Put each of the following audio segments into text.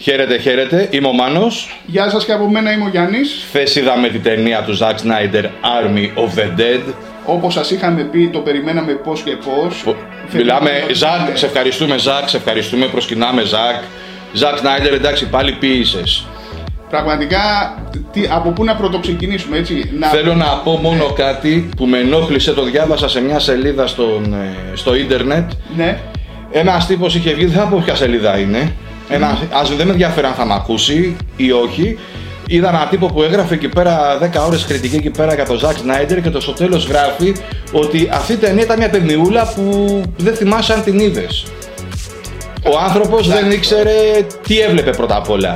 Χαίρετε, χαίρετε. Είμαι ο Μάνος. Χαίρετε, χαίρετε. Είμαι ο Μάνος. Γεια σας και από μένα είμαι ο Γιάννης. Χθες είδαμε τη ταινία του Zack Snyder, Army of the Dead. Όπως σας είχαμε πει, το περιμέναμε πώς και πώς. Μιλάμε, Ζακ, σε ευχαριστούμε Ζακ, σε ευχαριστούμε, προσκυνάμε Ζακ. Ζακ Σνάιντερ, εντάξει, πάλι ποίησες. Πραγματικά, τι, από πού να πρωτοξεκινήσουμε, έτσι. Να... Θέλω να πω μόνο ναι. κάτι που με ενόχλησε, το διάβασα σε μια σελίδα στον, ε, στο ίντερνετ. Ναι. Ένας τύπος είχε βγει, δεν θα πω ποια σελίδα είναι. Ένα, ας δεν με ενδιαφέρει αν θα με ακούσει ή όχι. Είδα ένα τύπο που έγραφε εκεί πέρα 10 ώρες κριτική εκεί πέρα για τον Ζακ Σνάιντερ και το στο τέλος γράφει ότι αυτή η ταινία ήταν μια ταινιούλα που δεν θυμάσαι αν την είδες. Ο άνθρωπος δεν ήξερε τι έβλεπε πρώτα απ' όλα.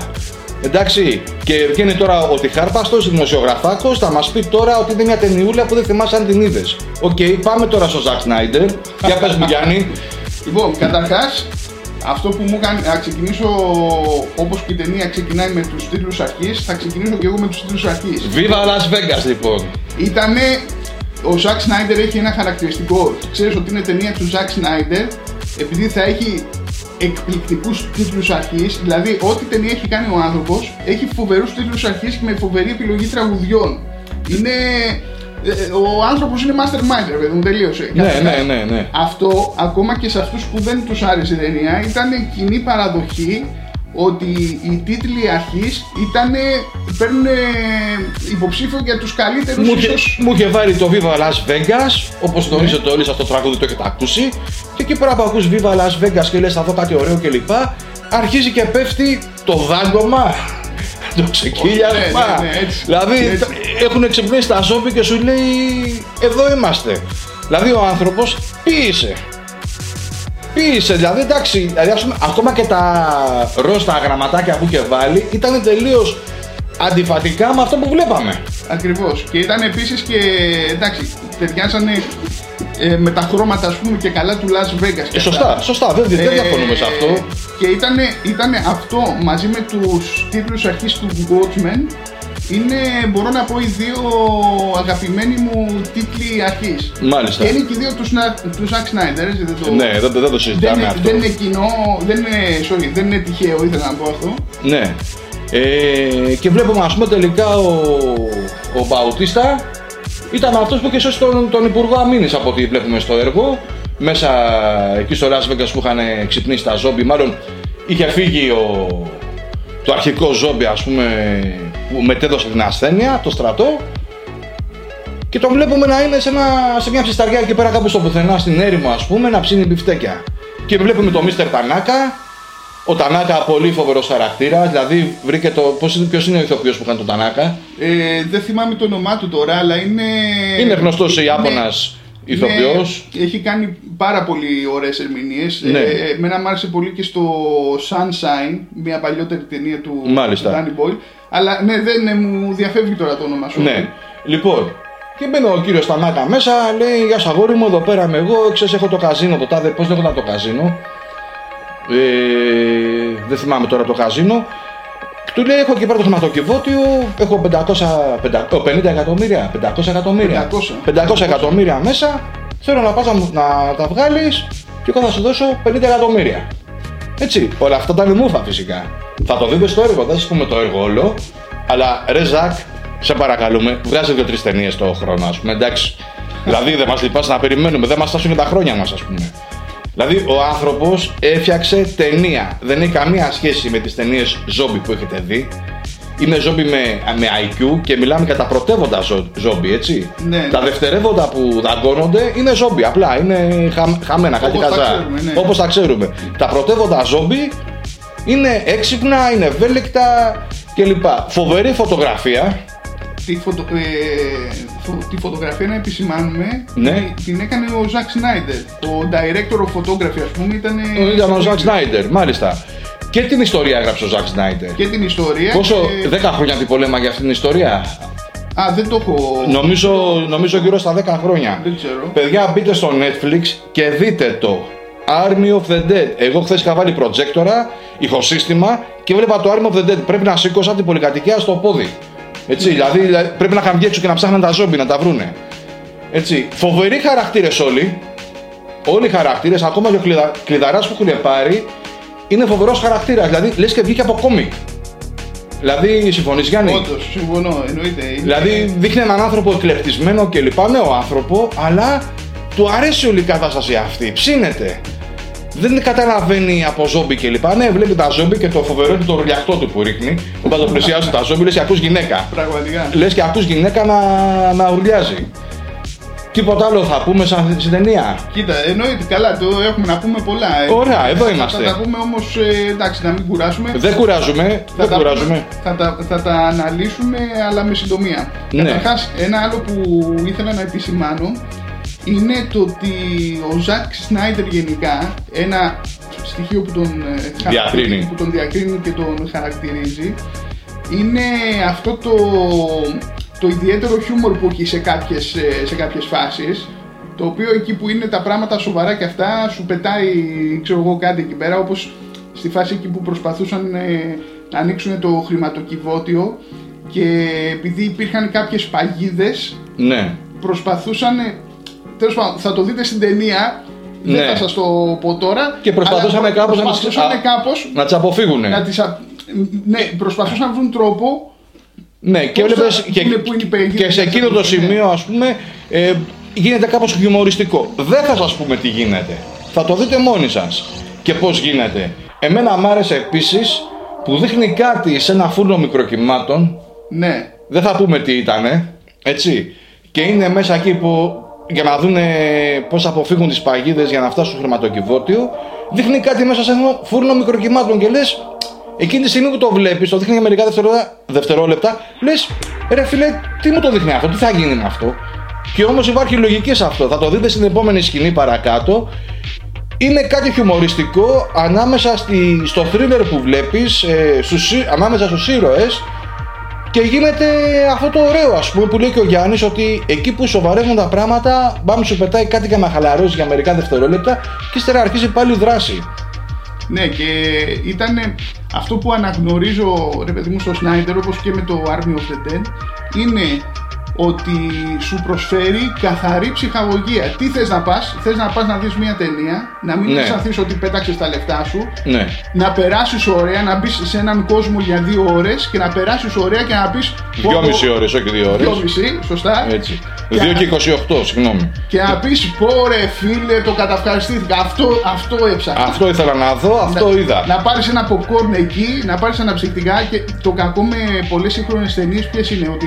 Εντάξει, και βγαίνει τώρα ότι Χάρπαστο, δημοσιογραφάκος, θα μας πει τώρα ότι είναι μια ταινιούλα που δεν θυμάσαι αν την είδες. Οκ, πάμε τώρα στο Ζακ Σνάιντερ. Για πες μου, Γιάννη. Λοιπόν, καταρχάς, αυτό που μου κάνει να ξεκινήσω όπως και η ταινία ξεκινάει με τους τίτλους αρχής, θα ξεκινήσω και εγώ με τους τίτλους αρχής. Viva Las Vegas, λοιπόν. Ήτανε. Ο Ζακ Σνάιντερ έχει ένα χαρακτηριστικό. Ξέρεις ότι είναι ταινία του Ζακ Σνάιντερ επειδή θα έχει εκπληκτικούς τίτλους αρχής, δηλαδή ό,τι ταινία έχει κάνει ο άνθρωπος έχει φοβερούς τίτλους αρχής και με φοβερή επιλογή τραγουδιών. Είναι... Ε, ο άνθρωπος είναι mastermind, ρε παιδί μου, τελείωσε. Ναι, ναι, ναι, ναι. Αυτό, ακόμα και σε αυτούς που δεν τους άρεσε η ταινία, ήταν κοινή παραδοχή ότι οι τίτλοι αρχής ήταν, παίρνουν υποψήφιο για τους καλύτερους μου, ίσως... Μου είχε βάλει το Viva Las Vegas, όπως ναι. νομίζετε όλοι αυτό το τραγούδι το έχετε ακούσει και εκεί πέρα που ακούς Viva Las Vegas και λες θα δω κάτι ωραίο κλπ αρχίζει και πέφτει το δάγκωμα το ξεκύλιασμα. Ναι, ναι, ναι, δηλαδή έτσι. έχουν ξυπνήσει τα ζόμπι και σου λέει εδώ είμαστε. Δηλαδή ο άνθρωπος ποίησε. Ποίησε, δηλαδή εντάξει, δηλαδή, ας πούμε, ακόμα και τα ροζ τα γραμματάκια που είχε βάλει ήταν τελείως αντιφατικά με αυτό που βλέπαμε. Ακριβώς. Και ήταν επίσης και εντάξει, ταιριάζανε ε, με τα χρώματα ας πούμε και καλά του Las Vegas. Ε, σωστά, σωστά, δεν, δεν ε, διαφωνούμε σε αυτό. Και ήταν, ήταν αυτό μαζί με τους τίτλους αρχής του Watchmen είναι, μπορώ να πω, οι δύο αγαπημένοι μου τίτλοι αρχής. Μάλιστα. Και είναι και οι δύο του, του Zack Snyder, έτσι δεν το... Ναι, δεν, δεν το συζητάμε δεν, αυτό. Δεν είναι κοινό, δεν είναι, sorry, δεν είναι τυχαίο, ήθελα να πω αυτό. Ναι. Ε, και βλέπουμε, ας πούμε, τελικά ο, ο Μπαουτίστα ήταν αυτός που είχε σώσει τον, τον Υπουργό Αμήνης από ό,τι βλέπουμε στο έργο. Μέσα εκεί στο Las Vegas που είχαν ξυπνήσει τα ζόμπι, μάλλον είχε φύγει ο, το αρχικό ζόμπι ας πούμε που μετέδωσε την ασθένεια, το στρατό. Και τον βλέπουμε να είναι σε, ένα, σε μια ψισταριά εκεί πέρα κάπου στο πουθενά στην έρημο ας πούμε να ψήνει μπιφτέκια. Και βλέπουμε τον Μίστερ Τανάκα ο Τανάκα πολύ φοβερός χαρακτήρας, δηλαδή βρήκε το. Ποιος είναι ο ηθοποιός που κάνει τον Τανάκα; Ε, δεν θυμάμαι το όνομά του τώρα, αλλά είναι. Είναι γνωστός σε Ιάπωνας ηθοποιός. Έχει κάνει πάρα πολύ ωραίες ερμηνείες. Ναι. Ε, εμένα μου άρεσε πολύ και στο Sunshine, μια παλιότερη ταινία του Μάλιστα. Danny Boyle. Αλλά ναι, δεν ναι, μου διαφεύγει τώρα το όνομα σου. Ναι. Λοιπόν, και μπαίνει ο κύριος Σταμάτα μέσα, λέει: Γεια σας, αγόρι μου, εδώ πέρα είμαι εγώ. Ξέρεις, έχω το καζίνο το τάδε. Πώς λέγονταν το καζίνο; Ε, δεν θυμάμαι τώρα το καζίνο. Του λέει: Έχω εκεί πέρα το χρηματοκιβώτιο, έχω 500, 50 εκατομμύρια, 500 εκατομμύρια. 500, 500 εκατομμύρια μέσα. Θέλω να πας να, να τα βγάλεις και εγώ θα σου δώσω 50 εκατομμύρια. Έτσι, όλα αυτά τα μούφα φυσικά. Θα το δείτε στο έργο, δεν σας πούμε το έργο όλο. Αλλά ρε Ζακ, σε παρακαλούμε, βγάζε δύο-τρεις ταινίες το χρόνο, ας πούμε. Εντάξει. δηλαδή δεν μας λυπάσαι να περιμένουμε, δεν μας φτάσουν και τα χρόνια μας, ας πούμε. Δηλαδή ο άνθρωπος έφτιαξε ταινία. Δεν έχει καμία σχέση με τις ταινίες ζόμπι που έχετε δει. Είναι ζόμπι με, με IQ και μιλάμε για τα πρωτεύοντα ζόμπι, έτσι. Ναι, τα ναι. δευτερεύοντα που δαγκώνονται είναι ζόμπι, απλά είναι χα, χαμένα, κάτι καζά. Ναι. Όπως τα ξέρουμε. Τα πρωτεύοντα ζόμπι είναι έξυπνα, είναι ευέλικτα κλπ. Φοβερή φωτογραφία. Τη, φωτο, ε, φω, τη φωτογραφία να επισημάνουμε ναι. την έκανε ο Ζακ Σνάιντερ. Ο director of photography, ας πούμε, ήταν. Ήταν ο Ζακ Σνάιντερ, μάλιστα. Και την ιστορία έγραψε ο Ζακ Σνάιντερ. Και την ιστορία. Πόσο, και... 10 χρόνια την πολέμα για αυτήν την ιστορία; Α, δεν το έχω. Νομίζω, νομίζω γύρω στα 10 χρόνια. Δεν ξέρω. Παιδιά, μπείτε στο Netflix και δείτε το. Army of the Dead. Εγώ χθες είχα βάλει προτζέκτορα, ηχοσύστημα και βλέπα το Army of the Dead. Πρέπει να σήκωσα την πολυκατοικία στο πόδι. Έτσι, δηλαδή, δηλαδή πρέπει να είχαν βγει έξω και να ψάχνουν τα ζόμπι να τα βρούνε. Έτσι, φοβεροί χαρακτήρες όλοι. Όλοι οι χαρακτήρες, ακόμα και ο κλειδα... κλειδαράς που έχουν πάρει, είναι φοβερός χαρακτήρας. Δηλαδή λες και βγήκε από κόμικ. Δηλαδή, συμφωνείς Γιάννη; Όντως, συμφωνώ, εννοείται. Δηλαδή, δείχνει έναν άνθρωπο εκλεπτισμένο και λοιπά, νέο άνθρωπο, αλλά του αρέσει όλη η κατάσταση αυτή. Ψήνεται. Δεν καταλαβαίνει από ζόμπι και λοιπά. Ναι, βλέπει τα ζόμπι και το φοβερό του το ρουλιαχτό του που ρίχνει. Όταν το πλησιάζει τα ζόμπι, λες και ακούς γυναίκα. Πραγματικά. Λες και ακούς γυναίκα να, να ουρλιάζει. Τίποτα άλλο θα πούμε σαν στην ταινία. Κοίτα, εννοείται καλά, το έχουμε να πούμε πολλά. Ε. Ωραία, εδώ είμαστε. Θα τα πούμε όμως, ε, εντάξει, να μην κουράσουμε. Δεν κουράζουμε. Θα, δεν τα, κουράζουμε. Θα, τα, θα τα αναλύσουμε, αλλά με συντομία. Ναι. Καταρχάς, ένα άλλο που ήθελα να επισημάνω είναι το ότι ο Ζακ Σνάιντερ γενικά, ένα στοιχείο που τον, ε, Διακρίνει. που τον διακρίνει και τον χαρακτηρίζει, είναι αυτό το, το ιδιαίτερο χιούμορ που έχει σε κάποιες, ε, σε κάποιες φάσεις το οποίο εκεί που είναι τα πράγματα σοβαρά και αυτά σου πετάει ξέρω εγώ κάτι εκεί πέρα όπως στη φάση εκεί που προσπαθούσαν ε, να ανοίξουν το χρηματοκιβώτιο και επειδή υπήρχαν κάποιες παγίδες Ναι. προσπαθούσαν τέλος πάντων θα το δείτε στην ταινία Ναι. δεν θα σας το πω τώρα Και προσπαθούσαν αλλά κάπως να τις- προσπαθούσαν α, κάπως Να τις αποφύγουν. να τις α- ναι, προσπαθούσαν να βρουν τρόπο Ναι, και Πώς θα έβλεπες και, πούνε που είναι η παγίδα και σε και εκείνο θα το το πούνε. σημείο, ας πούμε, ε, γίνεται κάπως χιουμοριστικό. Δεν θα σας πούμε τι γίνεται. Θα το δείτε μόνοι σας και πώς γίνεται. Εμένα μ' άρεσε επίσης που δείχνει κάτι σε ένα φούρνο μικροκυμάτων. ναι Δεν θα πούμε τι ήτανε, έτσι. Και είναι μέσα εκεί που για να δουν πώς αποφύγουν τις παγίδες για να φτάσουν στο χρηματοκιβώτιο. Δείχνει κάτι μέσα σε ένα φούρνο μικροκυμάτων και λες Εκείνη τη στιγμή που το βλέπεις, το δείχνει για μερικά δευτερόλεπτα, δευτερόλεπτα λες, ρε φίλε, τι μου το δείχνει αυτό, τι θα γίνει με αυτό; Και όμως υπάρχει λογική σε αυτό. Θα το δείτε στην επόμενη σκηνή παρακάτω. Είναι κάτι χιουμοριστικό ανάμεσα στη, στο thriller που βλέπεις, ε, στους, ή- ανάμεσα στους ήρωες και γίνεται αυτό το ωραίο ας πούμε που λέει και ο Γιάννης ότι εκεί που σοβαρεύουν τα πράγματα μπαμ σου πετάει κάτι για να χαλαρώσει για μερικά δευτερόλεπτα και ύστερα αρχίζει πάλι η δράση. Ναι, και ήταν αυτό που αναγνωρίζω, ρε παιδί μου, στο Σνάιντερ, όπως και με το Army of the Dead, είναι ότι σου προσφέρει καθαρή ψυχαγωγία. Τι θες να πας, θες να πας να δεις μια ταινία, να μην Ναι. αισθανθείς ότι πέταξες τα λεφτά σου, Ναι. να περάσεις ωραία, να μπεις σε έναν κόσμο για δύο ώρες και να περάσεις ωραία και να πεις... πω, πω, Δυόμιση ώρες, όχι δύο ώρες. Δυόμιση, σωστά. Έτσι. Και 2 να- και 28, συγγνώμη. Και να πεις πω ρε φίλε το καταυχαριστήθηκα, αυτό, αυτό έψαχνα. Αυτό ήθελα να δω, αυτό να, είδα. Να πάρεις ένα popcorn εκεί, να πάρεις αναψυκτικά και το κακό με πολλές σύγχρονες ταινίες ποιες είναι ότι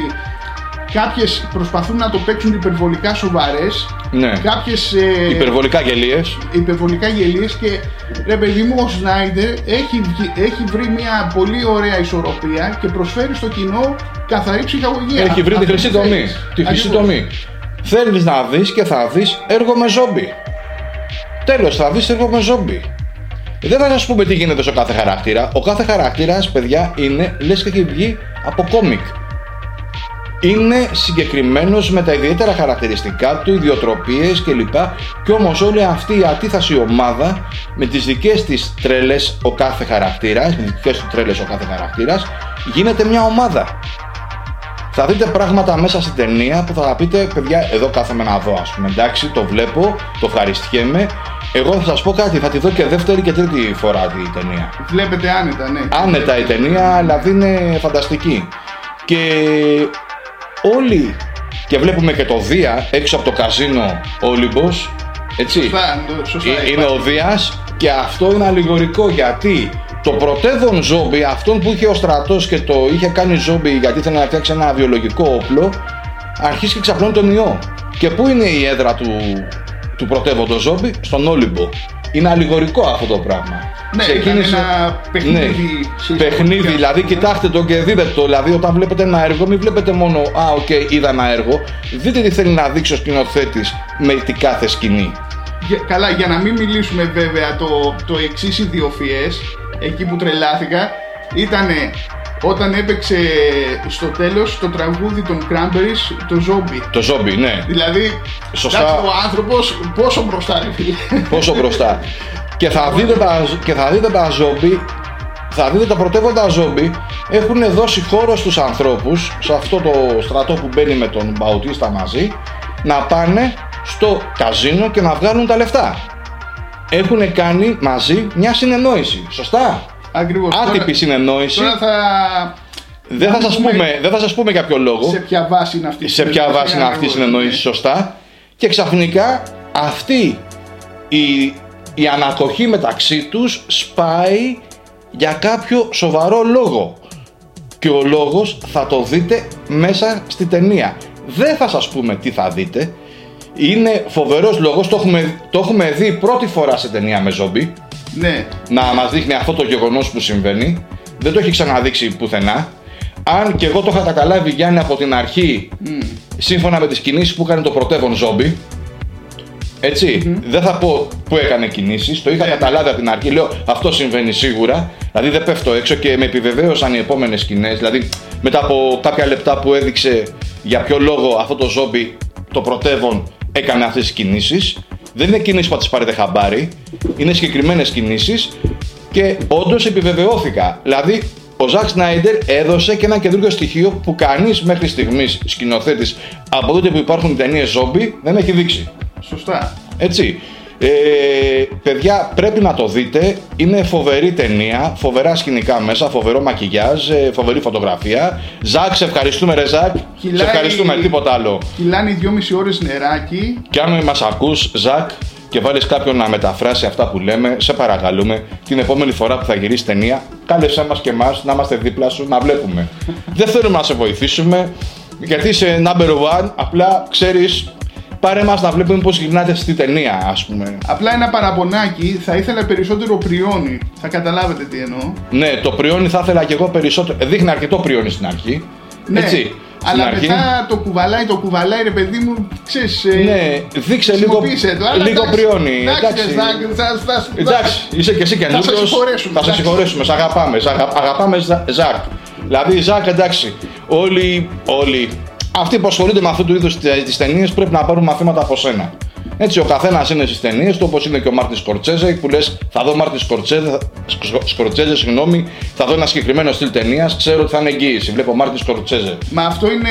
κάποιες προσπαθούν να το παίξουν υπερβολικά σοβαρές, Ναι. κάποιες Υπερβολικά γελίες. υπερβολικά γελίες και ρε παιδί μου, ο Σνάιντερ έχει, βγει- έχει βρει μια πολύ ωραία ισορροπία και προσφέρει στο κοινό καθαρή ψυχαγωγία. Έχει βρει τη Αυτό χρυσή που τομή. θέλεις. Τη χρυσή Ακριβώς. τομή. Θέλεις να δεις και θα δεις έργο με ζόμπι. Τέλος, θα δεις έργο με ζόμπι. Δεν θα σας πούμε τι γίνεται στο κάθε χαρακτήρα. Ο κάθε χαρακτήρας, παιδιά, είναι λες και έχει βγει από κόμικ. Είναι συγκεκριμένος με τα ιδιαίτερα χαρακτηριστικά του, ιδιοτροπίες κλπ. Και όμως όλη αυτή η ατίθαση ομάδα με τις δικές της τρέλες ο κάθε χαρακτήρας, με τις δικές του τρέλες ο κάθε χαρακτήρας, γίνεται μια ομάδα. Θα δείτε πράγματα μέσα στην ταινία που θα πείτε, παιδιά, εδώ κάθομαι να δω, ας πούμε. Εντάξει, το βλέπω, το ευχαριστιέμαι. Εγώ θα σας πω κάτι, θα τη δω και δεύτερη και τρίτη φορά τη ταινία. Βλέπετε άνετα, ναι. Άνετα η ταινία, δηλαδή είναι φανταστική. Και όλοι, και βλέπουμε και το Δία έξω από το καζίνο Όλυμπος, έτσι. Σωστά, το- σωστά. Ε, Είναι ο Δίας και αυτό είναι αλληγορικό γιατί το πρωτεύον ζόμπι, αυτόν που είχε ο στρατός και το είχε κάνει ζόμπι γιατί ήθελε να φτιάξει ένα βιολογικό όπλο, αρχίζει και εξαπλώνει τον ιό. Και πού είναι η έδρα του, του πρωτεύοντος ζόμπι; Στον Όλυμπο. Είναι αλληγορικό αυτό το πράγμα. Ναι, Ξεκίνησε- ήταν ένα παιχνίδι. Ναι, σε παιχνίδι, εισαγωγικά. δηλαδή κοιτάξτε το και δείτε το. Δηλαδή, όταν βλέπετε ένα έργο, μην βλέπετε μόνο Α, οκ, είδα ένα έργο. Δείτε τι θέλει να δείξει ο σκηνοθέτης με τη κάθε σκηνή. Για- καλά, για να μην μιλήσουμε βέβαια το, το εξής ιδιοφιές, εκεί που τρελάθηκα, ήταν όταν έπαιξε στο τέλος το τραγούδι των Cranberries, το Zombie. Το ζόμπι, ναι. Δηλαδή, Σωστά. εντάξει, ο άνθρωπος πόσο μπροστά ρε φίλε. Πόσο μπροστά. Και, θα δείτε τα, και θα δείτε τα ζόμπι, θα δείτε τα πρωτεύοντα ζόμπι έχουν δώσει χώρο στους ανθρώπους, σε αυτό το στρατό που μπαίνει με τον Μπαουτίστα μαζί, να πάνε στο καζίνο και να βγάλουν τα λεφτά. έχουν κάνει μαζί μια συνεννόηση. Σωστά; Ακριβώς. Άτυπη συνεννόηση. Τώρα θα. Δεν θα, σας πούμε, δεν θα σας πούμε για ποιο λόγο. Σε ποια βάση είναι αυτή, σε ποια βάση είναι αυτή η συνεννόηση, σωστά. Και ξαφνικά αυτή η, η ανακοχή μεταξύ τους σπάει για κάποιο σοβαρό λόγο. Και ο λόγος θα το δείτε μέσα στη ταινία. Δεν θα σας πούμε τι θα δείτε. Είναι φοβερός λόγος, το έχουμε, το έχουμε δει πρώτη φορά σε ταινία με ζόμπι. Ναι. Να μας δείχνει αυτό το γεγονός που συμβαίνει. Δεν το έχει ξαναδείξει πουθενά. Αν και εγώ το είχα καταλάβει Γιάννη από την αρχή, σύμφωνα με τις κινήσεις που έκανε το πρωτεύον ζόμπι, έτσι, δεν θα πω που έκανε κινήσεις, το είχα ναι. καταλάβει από την αρχή, λέω αυτό συμβαίνει σίγουρα, δηλαδή δεν πέφτω έξω και με επιβεβαίωσαν οι επόμενες σκηνές, δηλαδή μετά από κάποια λεπτά που έδειξε για ποιο λόγο αυτό το ζόμπι, το πρωτεύον, έκανε αυτές τις κινήσεις, δεν είναι κινήσεις που θα τις πάρετε χαμπάρι, είναι συγκεκριμένες κινήσεις και όντως επιβεβαιώθηκα. Δηλαδή ο Ζακ Σνάιντερ έδωσε και ένα καινούργιο στοιχείο που κανείς μέχρι στιγμής σκηνοθέτης από τότε που υπάρχουν ταινίες ζόμπι δεν έχει δείξει. Σωστά. Έτσι. Ε, παιδιά, πρέπει να το δείτε. Είναι φοβερή ταινία, φοβερά σκηνικά μέσα, φοβερό μακιγιάζ, ε, φοβερή φωτογραφία. Ζακ, σε ευχαριστούμε, ρε Ζακ. σε ευχαριστούμε, τίποτα άλλο. Κυλάνε δυόμιση ώρες νεράκι. Και αν μας ακούς, Ζακ, και βάλεις κάποιον να μεταφράσει αυτά που λέμε, σε παρακαλούμε την επόμενη φορά που θα γυρίσει ταινία, κάλεσέ μας και εμάς να είμαστε δίπλα σου να βλέπουμε. Δεν θέλουμε να σε βοηθήσουμε, γιατί είσαι number one, απλά ξέρεις, πάρε μας να βλέπουμε πώς γυρνάτε στη ταινία, ας πούμε. Απλά ένα παραπονάκι, θα ήθελα περισσότερο πριόνι. Θα καταλάβετε τι εννοώ. Ναι, το πριόνι θα ήθελα και εγώ περισσότερο. Δείχνει αρκετό πριόνι στην αρχή. Ναι. Έτσι. Αλλά αρχή. μετά το κουβαλάει, το κουβαλάει, ρε παιδί μου, ξέρεις... Ε, ναι, δείξε λίγο, το, λίγο πριόνι. Εντάξει, εντάξει, είσαι και εσύ καινούργιος. Θα σε συγχωρέσουμε. Θα σε συγχωρέσουμε, σ' αγαπάμε, σ αγαπάμε Ζακ. Δηλαδή, Ζακ, εντάξει, όλοι, όλοι αυτοί που ασχολούνται με αυτού του είδους τις ταινίες πρέπει να πάρουν μαθήματα από σένα. Έτσι, ο καθένας είναι στις ταινίες του, όπως είναι και ο Μάρτιν Σκορτσέζε, που λες: Θα δω Μάρτιν Σκορτσέζε, Σκορτσέζε, συγγνώμη, θα δω ένα συγκεκριμένο στυλ ταινίας, ξέρω ότι θα είναι εγγύηση. Βλέπω Μάρτιν Σκορτσέζε. Μα αυτό είναι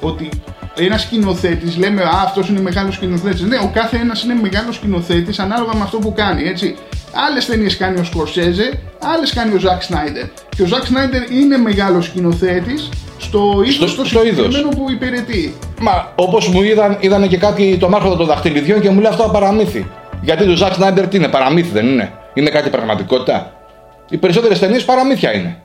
ότι ένας σκηνοθέτης, λέμε Α, αυτός είναι μεγάλος σκηνοθέτης. Ναι, ο κάθε ένας είναι μεγάλος σκηνοθέτης ανάλογα με αυτό που κάνει. Έτσι. Άλλες ταινίες κάνει ο Σκορσέζε, άλλες κάνει ο Ζακ Σνάιντερ. Και ο Ζακ Σνάιντερ είναι μεγάλος σκηνοθέτης στο είδος το συγκεκριμένο που υπηρετεί. Μα όπως μου είδαν, είδαν και κάποιοι τον άρχοντα των δαχτυλιδιών και μου λέει αυτό παραμύθι. Γιατί το Ζακ Σνάιντερ τι είναι, παραμύθι δεν είναι; Είναι κάτι πραγματικότητα; Οι περισσότερες ταινίες παραμύθια είναι.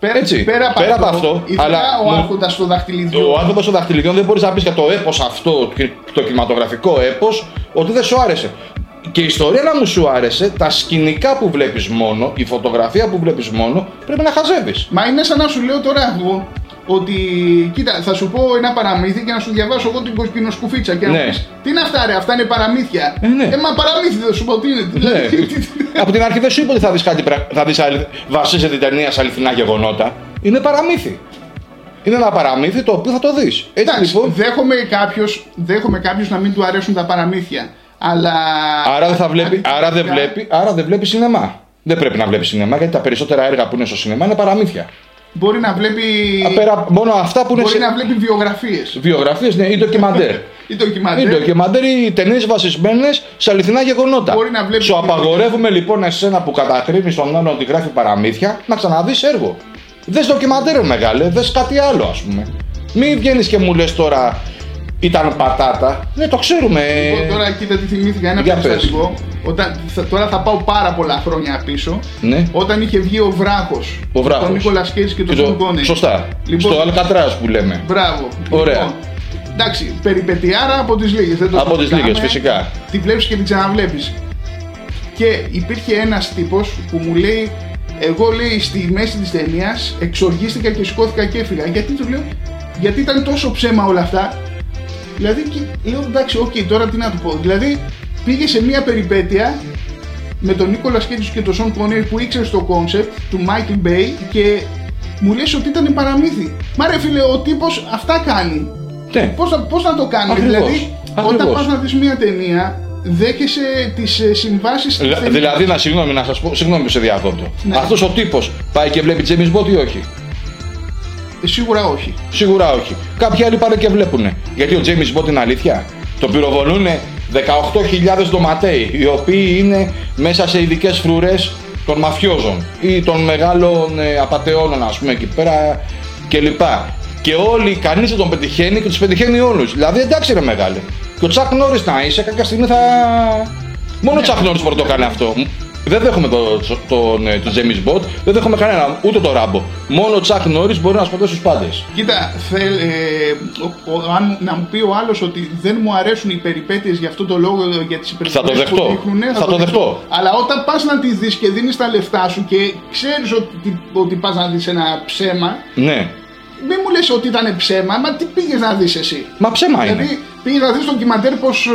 Πέρα, Έτσι, πέρα, πέρα από αυτό, αλλά ο άρχοντας των δαχτυλιδιών. Ο άρχοντας των δαχτυλιδιών δεν μπορείς να πεις για το έπος αυτό, το κινηματογραφικό έπος, ότι δεν σου άρεσε. Και η ιστορία να μου σου άρεσε, τα σκηνικά που βλέπεις μόνο, η φωτογραφία που βλέπεις μόνο, πρέπει να χαζεύεις. Μα είναι σαν να σου λέω τώρα εγώ ότι κοίτα, θα σου πω ένα παραμύθι και να σου διαβάσω εγώ την κοκκινοσκουφίτσα και να ναι. πεις, τι είναι αυτά ρε, αυτά είναι παραμύθια. Ε, ναι. ε μα παραμύθι δεν σου πω τι είναι. Ναι. Δηλαδή, Από την αρχή δεν σου είπα ότι θα δεις κάτι, θα δεις βασίζεται την ταινία σε αληθινά γεγονότα. Είναι παραμύθι. Είναι ένα παραμύθι το οποίο θα το δεις. Έτσι Εντάξει, λοιπόν. Δέχομαι κάποιος, δέχομαι κάποιος να μην του αρέσουν τα παραμύθια. Αλλά... Άρα δεν, θα βλέπει, άρα, δεν βλέπει, άρα δεν βλέπει σινεμά. Δεν πρέπει να βλέπει σινεμά γιατί τα περισσότερα έργα που είναι στο σινεμά είναι παραμύθια. Μπορεί να βλέπει. Απέρα, μόνο αυτά που είναι. Μπορεί να βλέπει βιογραφίες. Βιογραφίες, ναι, ή ντοκιμαντέρ. ή ντοκιμαντέρ. Ή ντοκιμαντέρ ή ταινίες βασισμένες σε αληθινά γεγονότα. Μπορεί να βλέπει. Σου απαγορεύουμε λοιπόν εσένα που κατακρίνεις τον άλλον ότι γράφει παραμύθια να ξαναδείς έργο. Δες ντοκιμαντέρ μεγάλε, δες κάτι άλλο ας πούμε. Μην βγαίνεις και μου λες τώρα ήταν πατάτα. Ναι, το ξέρουμε. Λοιπόν, τώρα κοίτα τι θυμήθηκα ένα περιστατικό. Όταν, τώρα θα πάω πάρα πολλά χρόνια πίσω. Ναι. Όταν είχε βγει ο βράχος. Ο βράχος. Τον Νίκολας Κέιτζ και τον Σον Κόνερι. Σωστά. Λοιπόν, στο Αλκατράς που λέμε. Μπράβο. Ωραία. Λοιπόν, εντάξει, περιπετειάρα από τις λίγες. Από τις λίγες, φυσικά. Τη βλέπεις και την ξαναβλέπεις. Και υπήρχε ένας τύπος που μου λέει εγώ λέει στη μέση της ταινίας εξοργίστηκα και σηκώθηκα και έφυγα. Γιατί του λέω, Γιατί ήταν τόσο ψέμα όλα αυτά Δηλαδή, λέω εντάξει, OK, okay, τώρα τι να του πω. Δηλαδή, πήγε σε μια περιπέτεια με τον Νίκολας Κέιτζ και τον Σον Κόνερι που ήξερε το concept του Μάικλ Μπέι και μου λες ότι ήταν παραμύθι. Μα ρε φίλε, ο τύπος αυτά κάνει. Ναι. Πώς, πώς να το κάνει, Ακριβώς. δηλαδή Ακριβώς. όταν πας να δεις μια ταινία δέχεσαι τις ε, συμβάσεις Δηλα, Δηλαδή, να συγγνώμη να σας πω, συγγνώμη που σε διακόπτω. Ναι. Αυτός ο τύπος πάει και βλέπει James Bond ή όχι; Ε, σίγουρα όχι. Σίγουρα όχι. Κάποιοι άλλοι πάνε και βλέπουν. Γιατί ο James Bond είναι αλήθεια. Το πυροβολούν 18.000 ντοματέοι, οι οποίοι είναι μέσα σε ειδικές φρουρές των μαφιόζων ή των μεγάλων ε, απαταιώνων, ας πούμε, εκεί πέρα κλπ. Και όλοι, κανείς δεν τον πετυχαίνει και τους πετυχαίνει όλους. Δηλαδή, εντάξει, ρε μεγάλη. Και ο Τσακ Νόρις να είσαι, κάποια στιγμή θα. Μόνο ο Τσακ Νόρις μπορεί να το κάνει αυτό. Δεν δέχομαι τον το, το, ναι, το James Bond, δεν δέχομαι κανένα, ούτε το Ράμπο. Μόνο ο Τσακ Νόρι μπορεί να σκοτώσει τους πάντες. Κοίτα, θε, ε, αν, να μου πει ο άλλος ότι δεν μου αρέσουν οι περιπέτειες για αυτό το λόγο, για τις περιπέτειες που δείχνουν, θα, θα το, δεχτώ. Αλλά όταν πας να τη δεις και δίνεις τα λεφτά σου και ξέρεις ότι, ότι πας να δεις ένα ψέμα. Ναι. Μην μου λες ότι ήταν ψέμα, μα τι πήγες να δεις εσύ; Μα ψέμα δηλαδή, είναι. Πήγες να δεις τον Κιμαντέρ πώς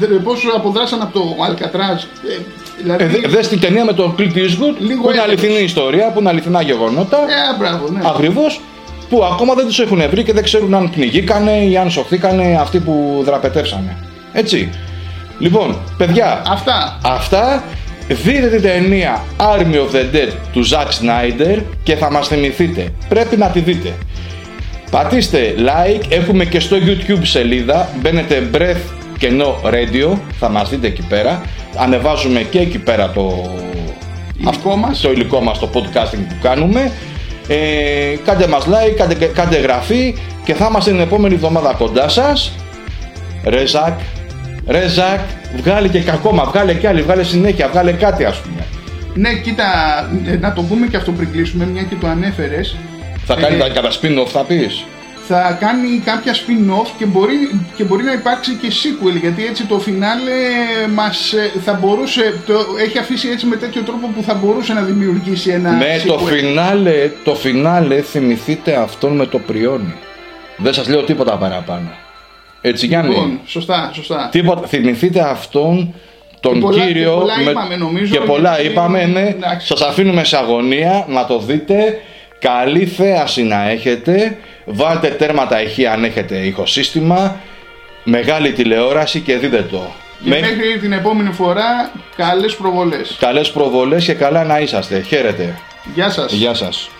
ε, πώς αποδράσαν από το Αλκατράζ. Ε, Δηλαδή... Ε, δες την ταινία με τον Clint Eastwood που είναι αληθινή ιστορία, που είναι αληθινά γεγονότα. Ε, μπράβο, ναι. Ακριβώς που ακόμα δεν τους έχουν βρει και δεν ξέρουν αν πνιγήκανε ή αν σωθήκανε αυτοί που δραπετεύσανε. Έτσι. Λοιπόν, παιδιά, αυτά. αυτά δείτε την ταινία Army of the Dead του Zack Snyder και θα μας θυμηθείτε. Πρέπει να τη δείτε. Πατήστε like, έχουμε και στο YouTube σελίδα, μπαίνετε Breath και No Radio, θα μας δείτε εκεί πέρα ανεβάζουμε και εκεί πέρα το υλικό μας, το, υλικό μας, το podcasting που κάνουμε. Ε, κάντε μας like, κάντε, κάντε εγγραφή και θα είμαστε την επόμενη εβδομάδα κοντά σας. Ρεζάκ, Ρεζάκ, βγάλε και ακόμα, βγάλε και άλλη, βγάλε συνέχεια, βγάλε κάτι ας πούμε. Ναι, κοίτα, ε, να το πούμε και αυτό πριν κλείσουμε, μια και το ανέφερες. Θα κάνει ε, κατά spin-off θα πεις; Θα κάνει κάποια spin-off και μπορεί, και μπορεί να υπάρξει και sequel γιατί έτσι το φινάλε μας ε, θα μπορούσε, το, έχει αφήσει έτσι με τέτοιο τρόπο που θα μπορούσε να δημιουργήσει ένα Με το φινάλε, το φινάλε θυμηθείτε αυτόν με το πριόνι. Δεν σας λέω τίποτα παραπάνω. Έτσι Γιάννη. Λοιπόν, σωστά, σωστά. Τίποτα, θυμηθείτε αυτόν τον πολλά, κύριο και πολλά με... είπαμε νομίζω. Και πολλά είπαμε, ναι. Σας αφήνουμε σε αγωνία να το δείτε. Καλή θέαση να έχετε. Βάλτε τέρματα ηχεία αν έχετε ηχοσύστημα. Μεγάλη τηλεόραση και δείτε το. Και μέχρι την επόμενη φορά καλές προβολές. Καλές προβολές και καλά να είσαστε. Χαίρετε. Γεια σας. Γεια σας.